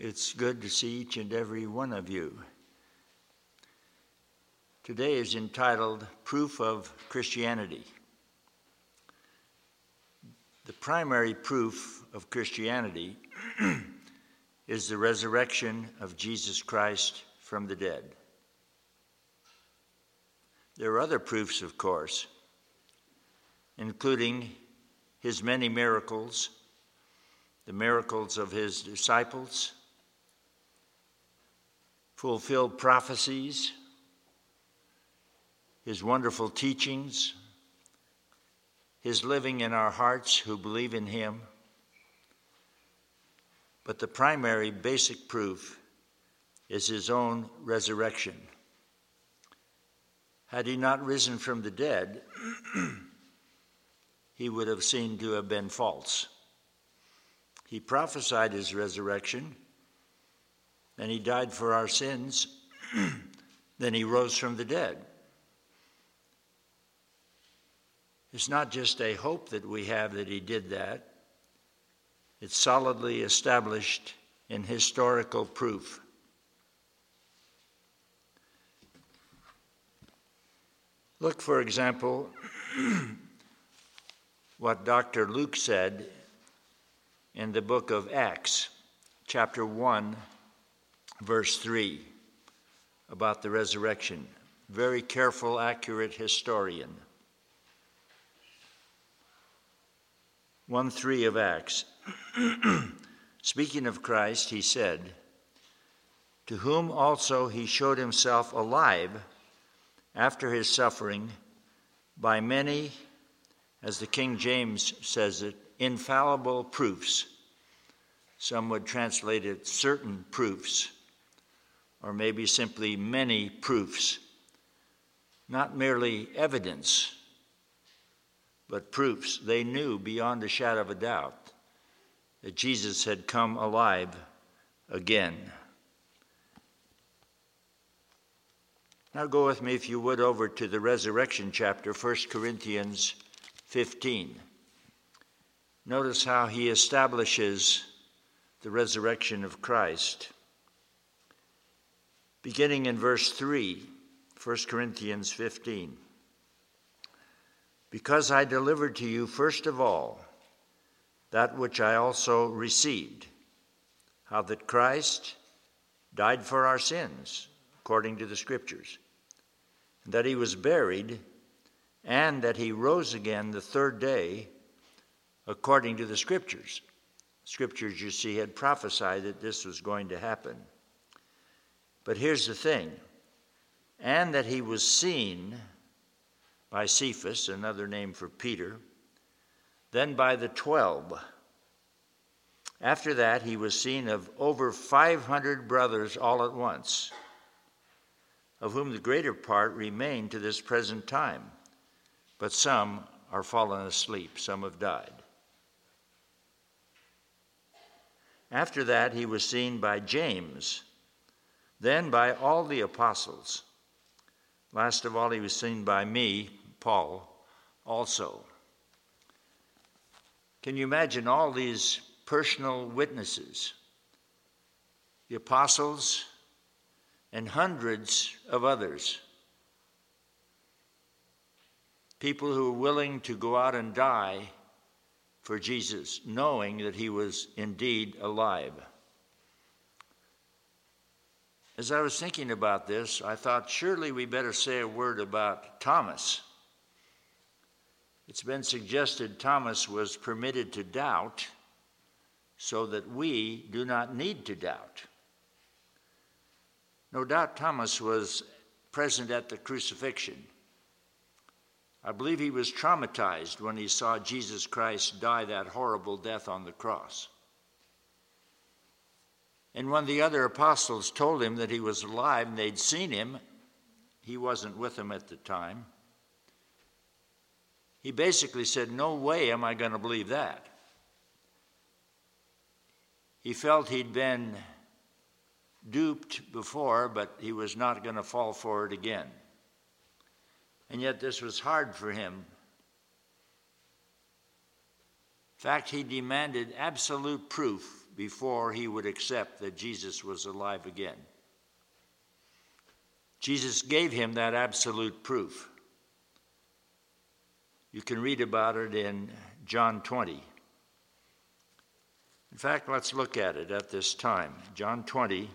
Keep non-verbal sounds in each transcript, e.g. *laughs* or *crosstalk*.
It's good to see each and every one of you. Today is entitled Proof of Christianity. The primary proof of Christianity *clears throat* is the resurrection of Jesus Christ from the dead. There are other proofs, of course, including his many miracles, the miracles of his disciples, fulfilled prophecies, his wonderful teachings, his living in our hearts who believe in him. But the primary basic proof is his own resurrection. Had he not risen from the dead, *clears throat* he would have seemed to have been false. He prophesied his resurrection then he died for our sins. *clears throat* then he rose from the dead. It's not just a hope that we have that he did that, it's solidly established in historical proof. Look, for example, *clears throat* what Dr. Luke said in the book of Acts, chapter 1 verse 3 about the resurrection. Very careful, accurate historian. 1 3 of Acts. *clears throat* Speaking of Christ, he said, To whom also he showed himself alive after his suffering by many, as the King James says it, infallible proofs. Some would translate it certain proofs or maybe simply many proofs, not merely evidence, but proofs. They knew beyond a shadow of a doubt that Jesus had come alive again. Now go with me, if you would, over to the resurrection chapter, 1 Corinthians 15. Notice how he establishes the resurrection of Christ beginning in verse 3, 1 Corinthians 15. Because I delivered to you first of all that which I also received, how that Christ died for our sins, according to the Scriptures, and that he was buried, and that he rose again the third day, according to the Scriptures. Scriptures, you see, had prophesied that this was going to happen. But here's the thing and that he was seen by Cephas, another name for Peter, then by the twelve. After that, he was seen of over 500 brothers all at once, of whom the greater part remain to this present time, but some are fallen asleep, some have died. After that, he was seen by James then by all the apostles. Last of all, he was seen by me, Paul, also. Can you imagine all these personal witnesses? The apostles and hundreds of others. People who were willing to go out and die for Jesus, knowing that he was indeed alive. As I was thinking about this, I thought surely we better say a word about Thomas. It's been suggested Thomas was permitted to doubt so that we do not need to doubt. No doubt Thomas was present at the crucifixion. I believe he was traumatized when he saw Jesus Christ die that horrible death on the cross. And when the other apostles told him that he was alive and they'd seen him, he wasn't with them at the time. He basically said, No way am I going to believe that. He felt he'd been duped before, but he was not going to fall for it again. And yet, this was hard for him. In fact, he demanded absolute proof before he would accept that Jesus was alive again. Jesus gave him that absolute proof. You can read about it in John 20. In fact, let's look at it at this time. John 20,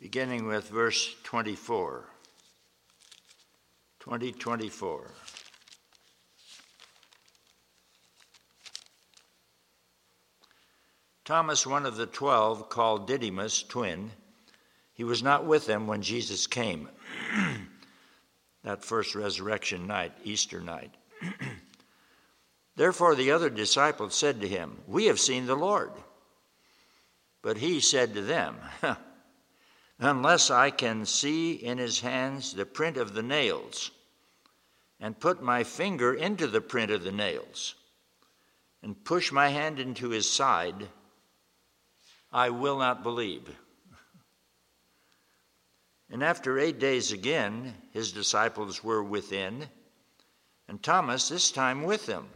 beginning with verse 24. 20, 24. Thomas, one of the twelve, called Didymus, twin, he was not with them when Jesus came, *clears throat* that first resurrection night, Easter night. *clears throat* Therefore, the other disciples said to him, We have seen the Lord. But he said to them, Unless I can see in his hands the print of the nails, and put my finger into the print of the nails, and push my hand into his side, I will not believe. And after eight days again, his disciples were within, and Thomas this time with them.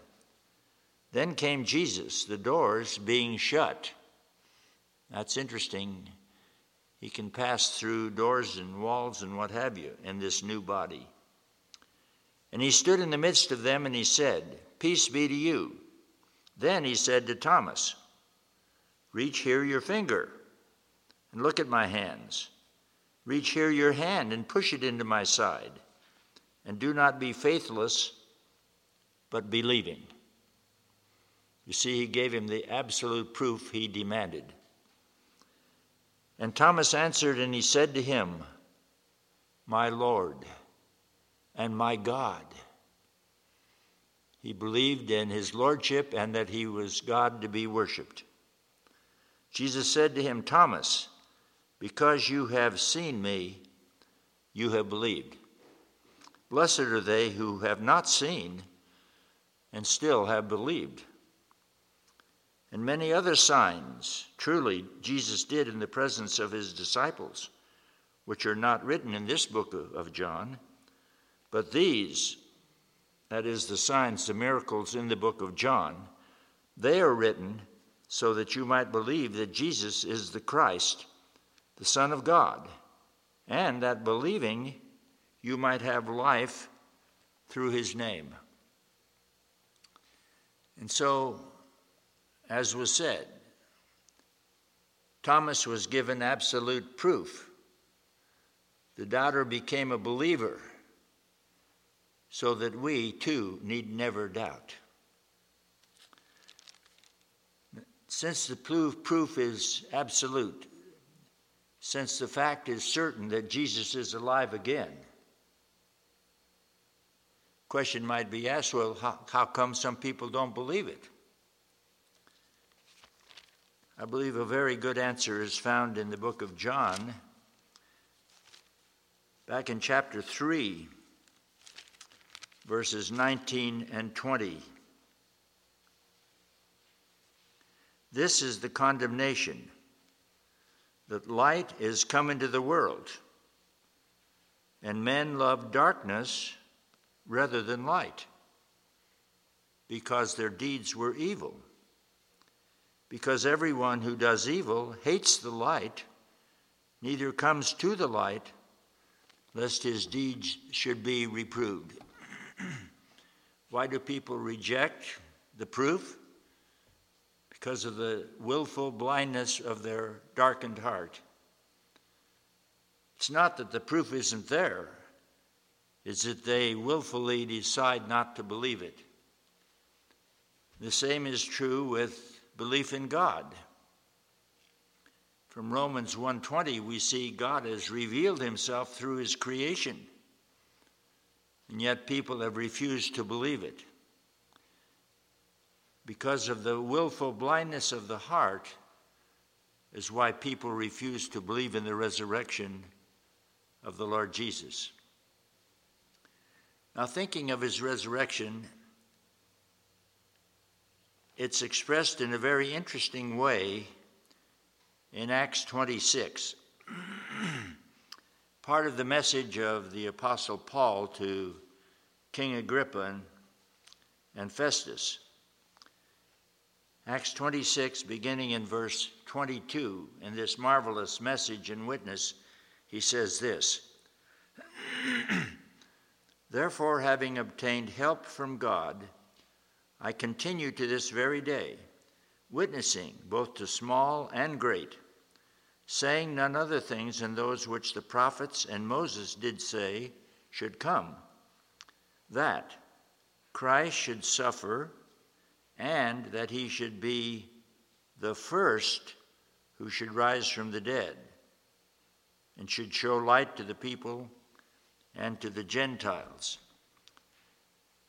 Then came Jesus, the doors being shut. That's interesting. He can pass through doors and walls and what have you in this new body. And he stood in the midst of them and he said, Peace be to you. Then he said to Thomas, Reach here your finger and look at my hands. Reach here your hand and push it into my side. And do not be faithless, but believing. You see, he gave him the absolute proof he demanded. And Thomas answered and he said to him, My Lord and my God. He believed in his lordship and that he was God to be worshiped. Jesus said to him, Thomas, because you have seen me, you have believed. Blessed are they who have not seen and still have believed. And many other signs, truly, Jesus did in the presence of his disciples, which are not written in this book of John, but these, that is, the signs, the miracles in the book of John, they are written so that you might believe that Jesus is the Christ, the Son of God, and that believing you might have life through his name. And so, as was said, Thomas was given absolute proof. The doubter became a believer so that we too need never doubt. Since the proof is absolute, since the fact is certain that Jesus is alive again, question might be asked well, how, how come some people don't believe it? I believe a very good answer is found in the book of John, back in chapter 3, verses 19 and 20. This is the condemnation that light is come into the world, and men love darkness rather than light, because their deeds were evil. Because everyone who does evil hates the light, neither comes to the light, lest his deeds should be reproved. *clears throat* Why do people reject the proof? Because of the willful blindness of their darkened heart. It's not that the proof isn't there, it's that they willfully decide not to believe it. The same is true with belief in God. From Romans 1:20 we see God has revealed himself through his creation. And yet people have refused to believe it because of the willful blindness of the heart, is why people refuse to believe in the resurrection of the Lord Jesus. Now, thinking of his resurrection, it's expressed in a very interesting way in Acts 26. *clears throat* Part of the message of the Apostle Paul to King Agrippa and Festus. Acts 26, beginning in verse 22, in this marvelous message and witness, he says this *clears throat* Therefore, having obtained help from God, I continue to this very day, witnessing both to small and great, saying none other things than those which the prophets and Moses did say should come that Christ should suffer and that he should be the first who should rise from the dead and should show light to the people and to the Gentiles.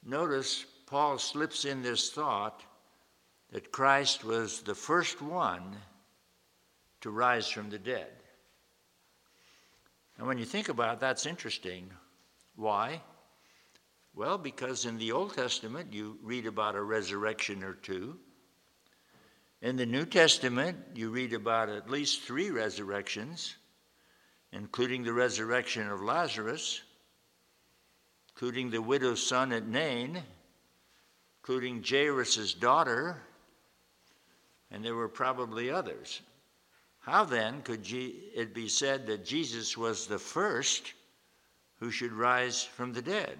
Notice Paul slips in this thought that Christ was the first one to rise from the dead. And when you think about it, that's interesting. Why? Well, because in the Old Testament you read about a resurrection or two. In the New Testament, you read about at least three resurrections, including the resurrection of Lazarus, including the widow's son at Nain, including Jairus' daughter, and there were probably others. How then could it be said that Jesus was the first who should rise from the dead?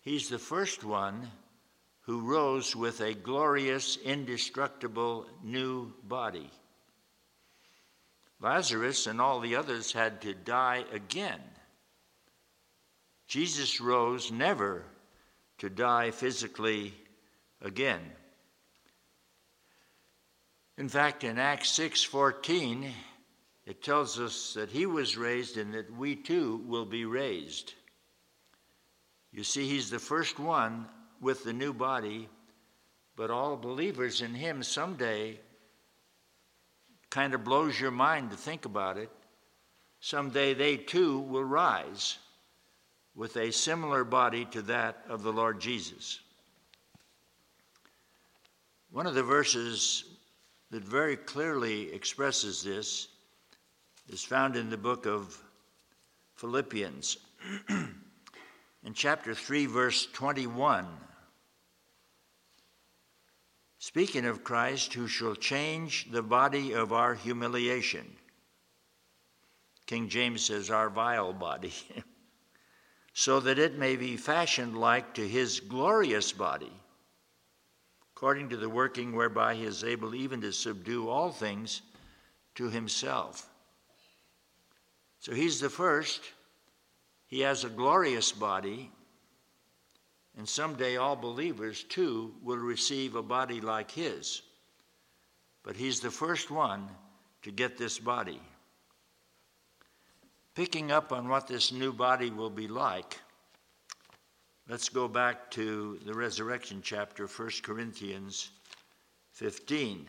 He's the first one who rose with a glorious, indestructible new body. Lazarus and all the others had to die again. Jesus rose never to die physically again. In fact, in Acts 6:14, it tells us that he was raised and that we too will be raised. You see, he's the first one with the new body, but all believers in him someday kind of blows your mind to think about it. Someday they too will rise with a similar body to that of the Lord Jesus. One of the verses that very clearly expresses this is found in the book of Philippians. *clears throat* in chapter 3, verse 21. Speaking of Christ, who shall change the body of our humiliation. King James says, our vile body, *laughs* so that it may be fashioned like to his glorious body, according to the working whereby he is able even to subdue all things to himself. So he's the first he has a glorious body, and someday all believers too will receive a body like his. But he's the first one to get this body. Picking up on what this new body will be like, let's go back to the resurrection chapter, 1 Corinthians 15.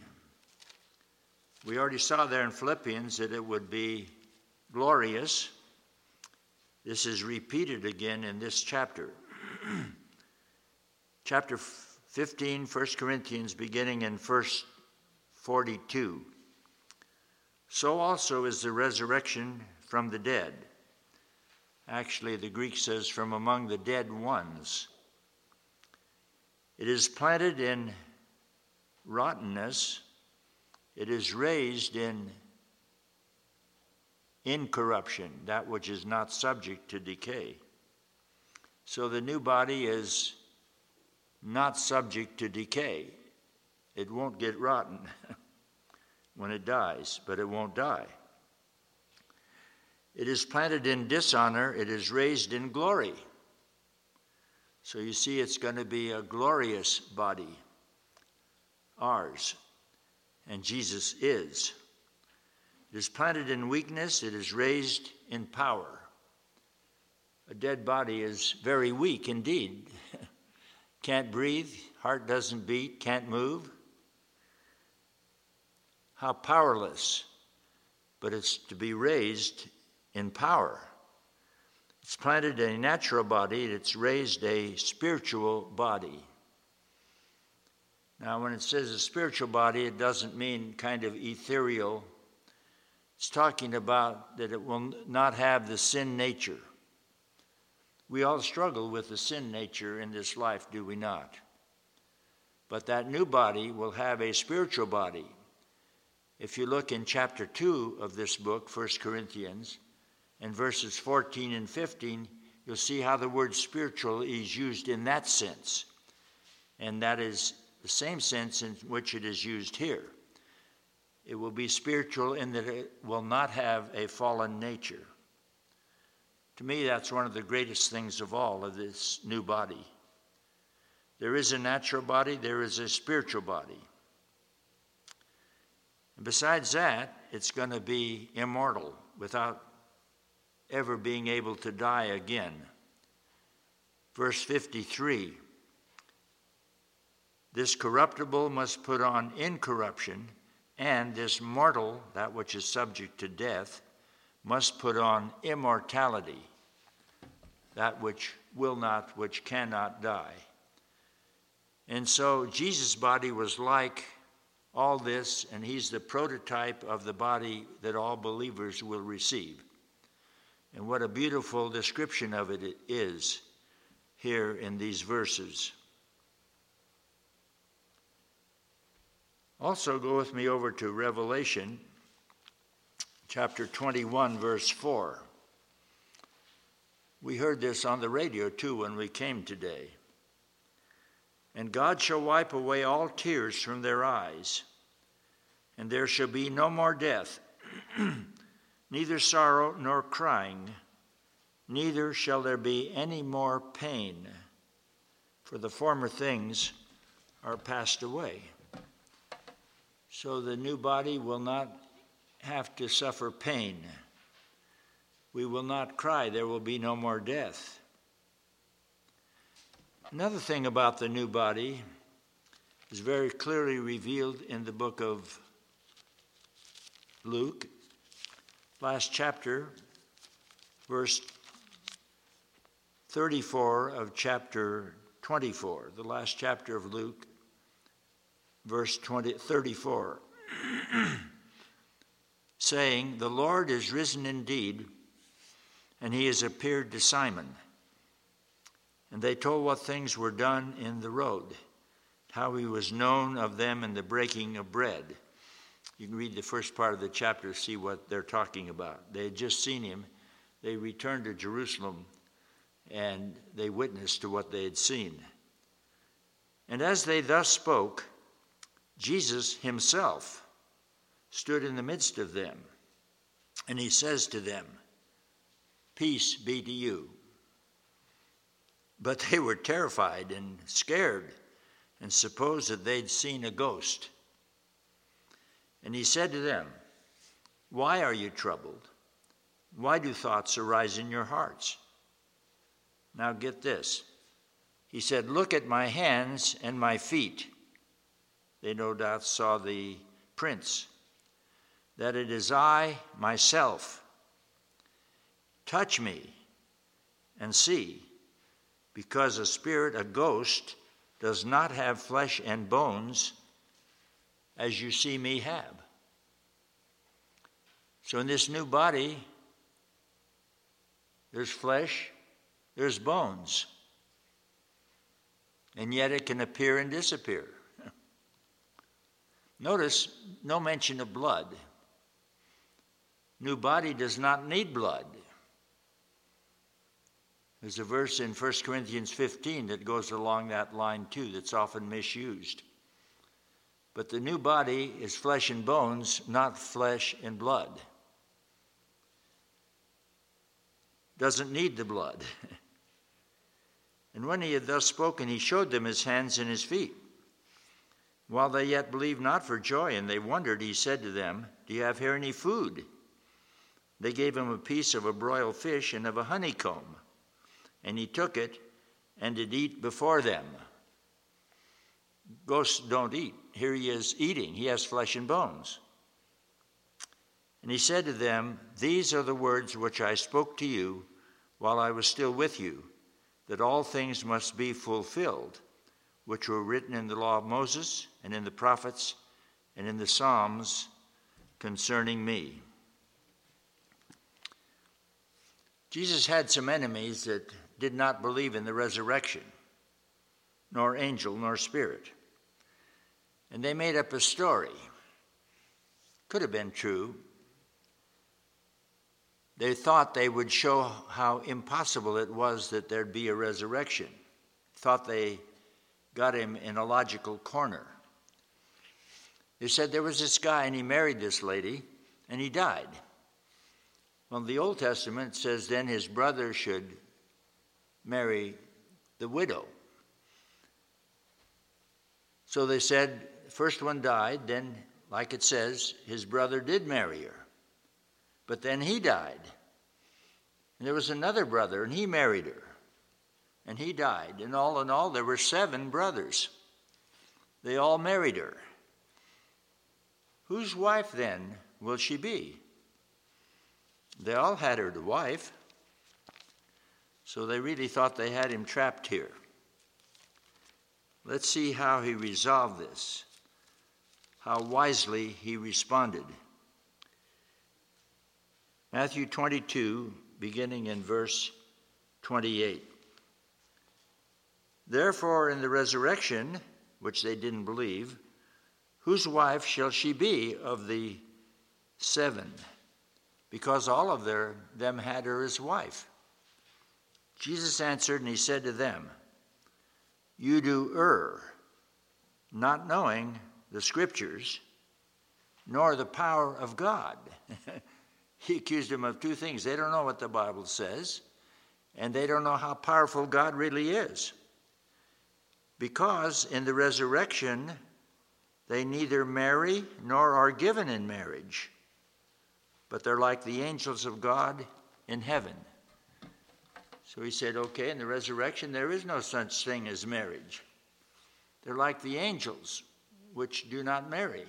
We already saw there in Philippians that it would be glorious this is repeated again in this chapter. *clears throat* chapter 15, 1 Corinthians, beginning in verse 42. So also is the resurrection from the dead. Actually, the Greek says from among the dead ones. It is planted in rottenness, it is raised in incorruption, that which is not subject to decay. So the new body is not subject to decay. It won't get rotten *laughs* when it dies, but it won't die. It is planted in dishonor, it is raised in glory. So you see, it's going to be a glorious body, ours, and Jesus is. It is planted in weakness, it is raised in power. A dead body is very weak indeed. *laughs* can't breathe, heart doesn't beat, can't move. How powerless, but it's to be raised in power. It's planted a natural body, it's raised a spiritual body. Now, when it says a spiritual body, it doesn't mean kind of ethereal it's talking about that it will not have the sin nature. We all struggle with the sin nature in this life, do we not? but that new body will have a spiritual body. If you look in chapter 2 of this book, 1 Corinthians, and verses 14 and 15, you'll see how the word spiritual is used in that sense. And that is the same sense in which it is used here. It will be spiritual in that it will not have a fallen nature. To me, that's one of the greatest things of all of this new body. There is a natural body, there is a spiritual body. And besides that, it's going to be immortal without ever being able to die again. Verse 53 This corruptible must put on incorruption, and this mortal, that which is subject to death, must put on immortality, that which will not, which cannot die. And so Jesus' body was like all this, and he's the prototype of the body that all believers will receive. And what a beautiful description of it is here in these verses. Also, go with me over to Revelation chapter 21, verse 4. We heard this on the radio too when we came today. And God shall wipe away all tears from their eyes, and there shall be no more death, *clears throat* neither sorrow nor crying, neither shall there be any more pain, for the former things are passed away. So the new body will not have to suffer pain. We will not cry, there will be no more death. Another thing about the new body is very clearly revealed in the book of Luke, last chapter, verse 34 of chapter 24, the last chapter of Luke, verse 20, 34, *clears throat* saying, The Lord is risen indeed, and he has appeared to Simon. And they told what things were done in the road, how he was known of them in the breaking of bread. You can read the first part of the chapter, see what they're talking about. They had just seen him. They returned to Jerusalem and they witnessed to what they had seen. And as they thus spoke, Jesus himself stood in the midst of them, and he says to them, Peace be to you. But they were terrified and scared and supposed that they'd seen a ghost. And he said to them, Why are you troubled? Why do thoughts arise in your hearts? Now get this. He said, Look at my hands and my feet. They no doubt saw the prints. That it is I myself. Touch me and see because a spirit, a ghost, does not have flesh and bones as you see me have. So in this new body, there's flesh, there's bones, and yet it can appear and disappear. Notice no mention of blood. New body does not need blood. There's a verse in 1 Corinthians 15 that goes along that line too, that's often misused. But the new body is flesh and bones, not flesh and blood. Doesn't need the blood. *laughs* and when he had thus spoken, he showed them his hands and his feet. While they yet believed not for joy, and they wondered, he said to them, Do you have here any food? They gave him a piece of a broiled fish and of a honeycomb and he took it and did eat before them. Ghosts don't eat. Here he is eating. He has flesh and bones. And he said to them, These are the words which I spoke to you while I was still with you, that all things must be fulfilled, which were written in the law of Moses, and in the prophets, and in the Psalms concerning me. Jesus had some enemies that did not believe in the resurrection, nor angel, nor spirit. And they made up a story. Could have been true. They thought they would show how impossible it was that there'd be a resurrection. Thought they got him in a logical corner. They said there was this guy and he married this lady and he died. Well, the Old Testament says then his brother should marry the widow. So they said, first one died, then, like it says, his brother did marry her. But then he died. And there was another brother, and he married her. And he died. And all in all, there were seven brothers. They all married her. Whose wife then will she be? They all had her to wife. So they really thought they had him trapped here. Let's see how he resolved this, how wisely he responded. Matthew 22, beginning in verse 28. Therefore, in the resurrection, which they didn't believe, whose wife shall she be of the seven? Because all of their, them had her as wife. Jesus answered and he said to them, You do err, not knowing the scriptures, nor the power of God. *laughs* he accused them of two things. They don't know what the Bible says, and they don't know how powerful God really is. Because in the resurrection, they neither marry nor are given in marriage, but they're like the angels of God in heaven. So he said, okay, in the resurrection, there is no such thing as marriage. They're like the angels, which do not marry,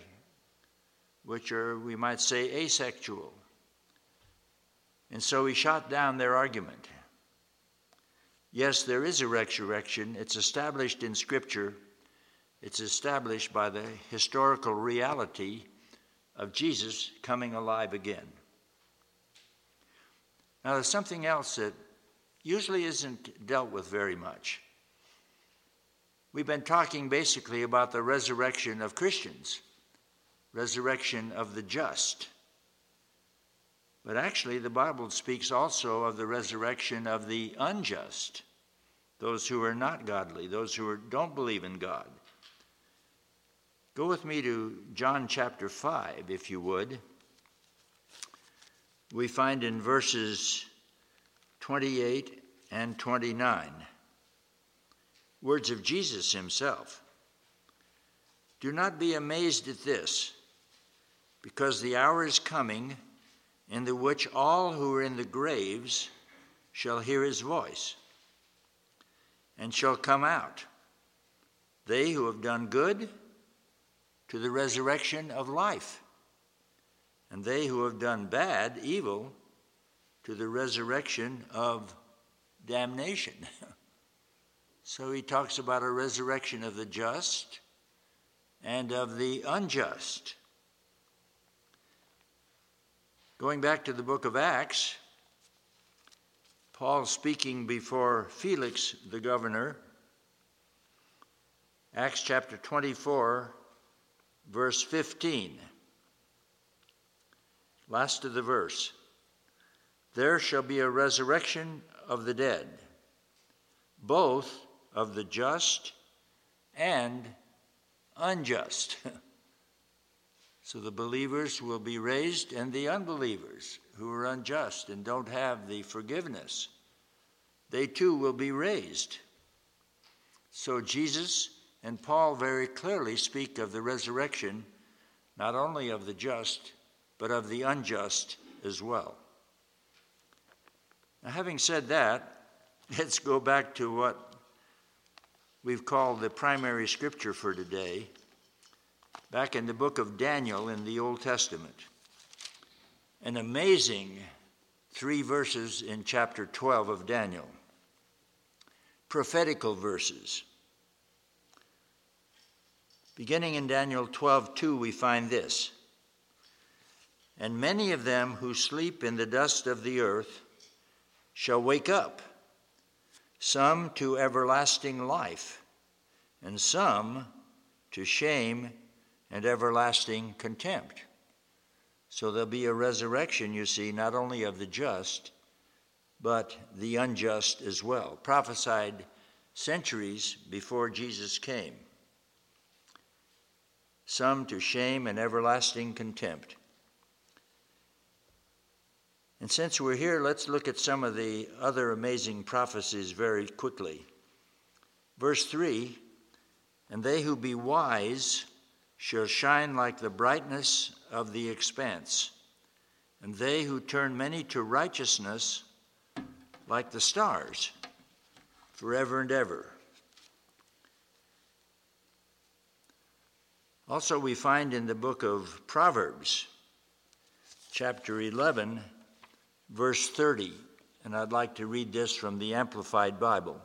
which are, we might say, asexual. And so he shot down their argument. Yes, there is a resurrection. It's established in Scripture, it's established by the historical reality of Jesus coming alive again. Now, there's something else that usually isn't dealt with very much. We've been talking basically about the resurrection of Christians, resurrection of the just. But actually, the Bible speaks also of the resurrection of the unjust, those who are not godly, those who are, don't believe in God. Go with me to John chapter 5, if you would. We find in verses 28 and 29. Words of Jesus himself. Do not be amazed at this, because the hour is coming in the which all who are in the graves shall hear his voice and shall come out, they who have done good to the resurrection of life, and they who have done bad, evil, to the resurrection of damnation. *laughs* so he talks about a resurrection of the just and of the unjust. Going back to the book of Acts, Paul speaking before Felix the governor, Acts chapter 24, verse 15. Last of the verse. There shall be a resurrection of the dead, both of the just and unjust. *laughs* so the believers will be raised, and the unbelievers who are unjust and don't have the forgiveness, they too will be raised. So Jesus and Paul very clearly speak of the resurrection not only of the just, but of the unjust as well. Now, having said that, *laughs* let's go back to what we've called the primary scripture for today, back in the book of Daniel in the Old Testament. An amazing three verses in chapter 12 of Daniel, prophetical verses. Beginning in Daniel 12:2 we find this. And many of them who sleep in the dust of the earth shall wake up, some to everlasting life, and some to shame and everlasting contempt. So there'll be a resurrection, you see, not only of the just, but the unjust as well, prophesied centuries before Jesus came. Some to shame and everlasting contempt. And since we're here, let's look at some of the other amazing prophecies very quickly. Verse 3 And they who be wise shall shine like the brightness of the expanse, and they who turn many to righteousness like the stars forever and ever. Also, we find in the book of Proverbs, chapter 11, verse 30, and I'd like to read this from the Amplified Bible.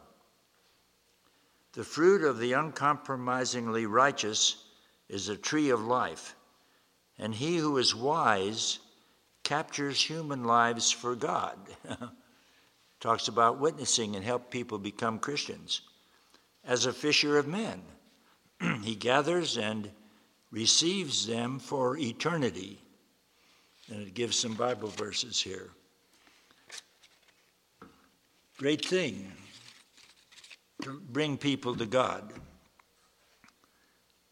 The fruit of the uncompromisingly righteous is a tree of life, and he who is wise captures human lives for God. *laughs* Talks about witnessing and help people become Christians. As a fisher of men, *clears throat* he gathers and receives them for eternity. And it gives some Bible verses here. Great thing to bring people to God.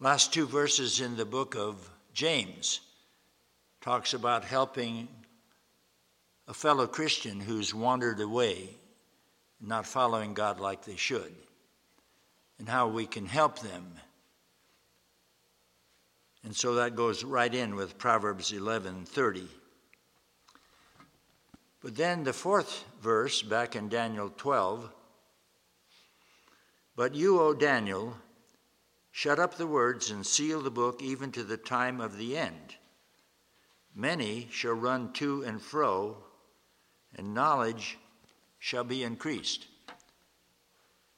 Last two verses in the book of James talks about helping a fellow Christian who's wandered away, not following God like they should, and how we can help them. And so that goes right in with Proverbs 11:30. But then the fourth verse, back in Daniel 12 But you, O Daniel, shut up the words and seal the book even to the time of the end. Many shall run to and fro, and knowledge shall be increased.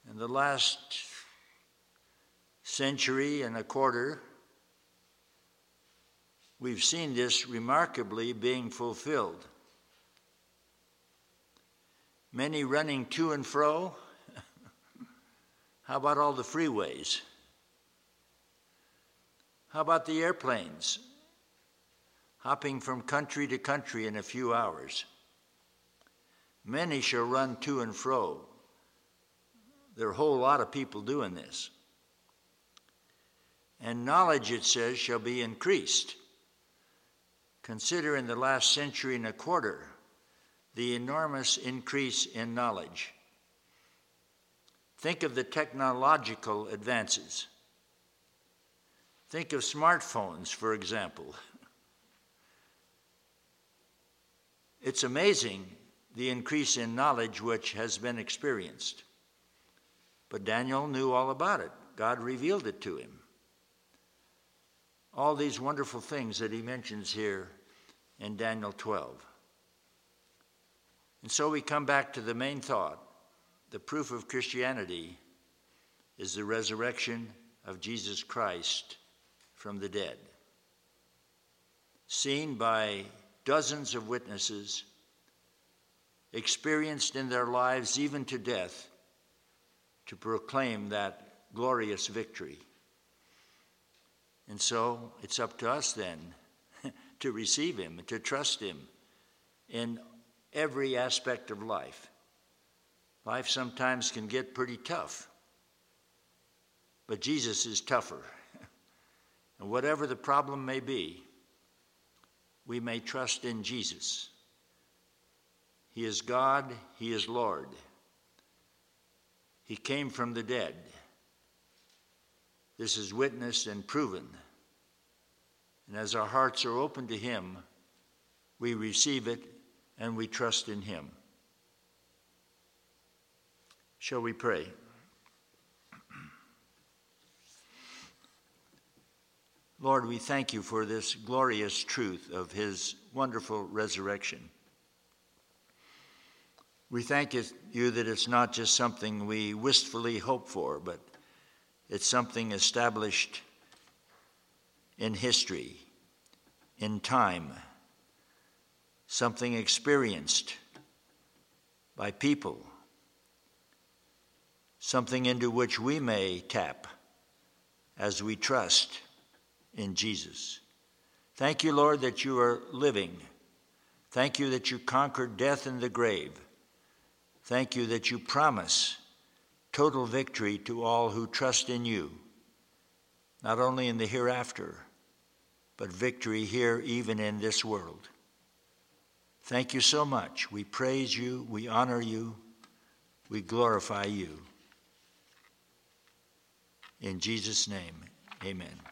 In the last century and a quarter, we've seen this remarkably being fulfilled many running to and fro. *laughs* How about all the freeways? How about the airplanes hopping from country to country in a few hours? Many shall run to and fro. There are a whole lot of people doing this. And knowledge, it says, shall be increased. Consider in the last century and a quarter the enormous increase in knowledge. Think of the technological advances. Think of smartphones, for example. It's amazing the increase in knowledge which has been experienced. But Daniel knew all about it, God revealed it to him. All these wonderful things that he mentions here in Daniel 12. And so we come back to the main thought the proof of Christianity is the resurrection of Jesus Christ from the dead, seen by dozens of witnesses, experienced in their lives even to death, to proclaim that glorious victory. And so it's up to us then to receive him, to trust him in every aspect of life. Life sometimes can get pretty tough, but Jesus is tougher. *laughs* and whatever the problem may be, we may trust in Jesus. He is God, He is Lord. He came from the dead. This is witnessed and proven. And as our hearts are open to Him, we receive it and we trust in him. Shall we pray? Lord, we thank you for this glorious truth of his wonderful resurrection. We thank you that it's not just something we wistfully hope for, but it's something established in history, in time something experienced by people, something into which we may tap as we trust in Jesus. Thank you, Lord, that you are living. Thank you that you conquered death and the grave. Thank you that you promise total victory to all who trust in you, not only in the hereafter, but victory here, even in this world. Thank you so much. We praise you, we honor you, we glorify you. In Jesus' name, amen.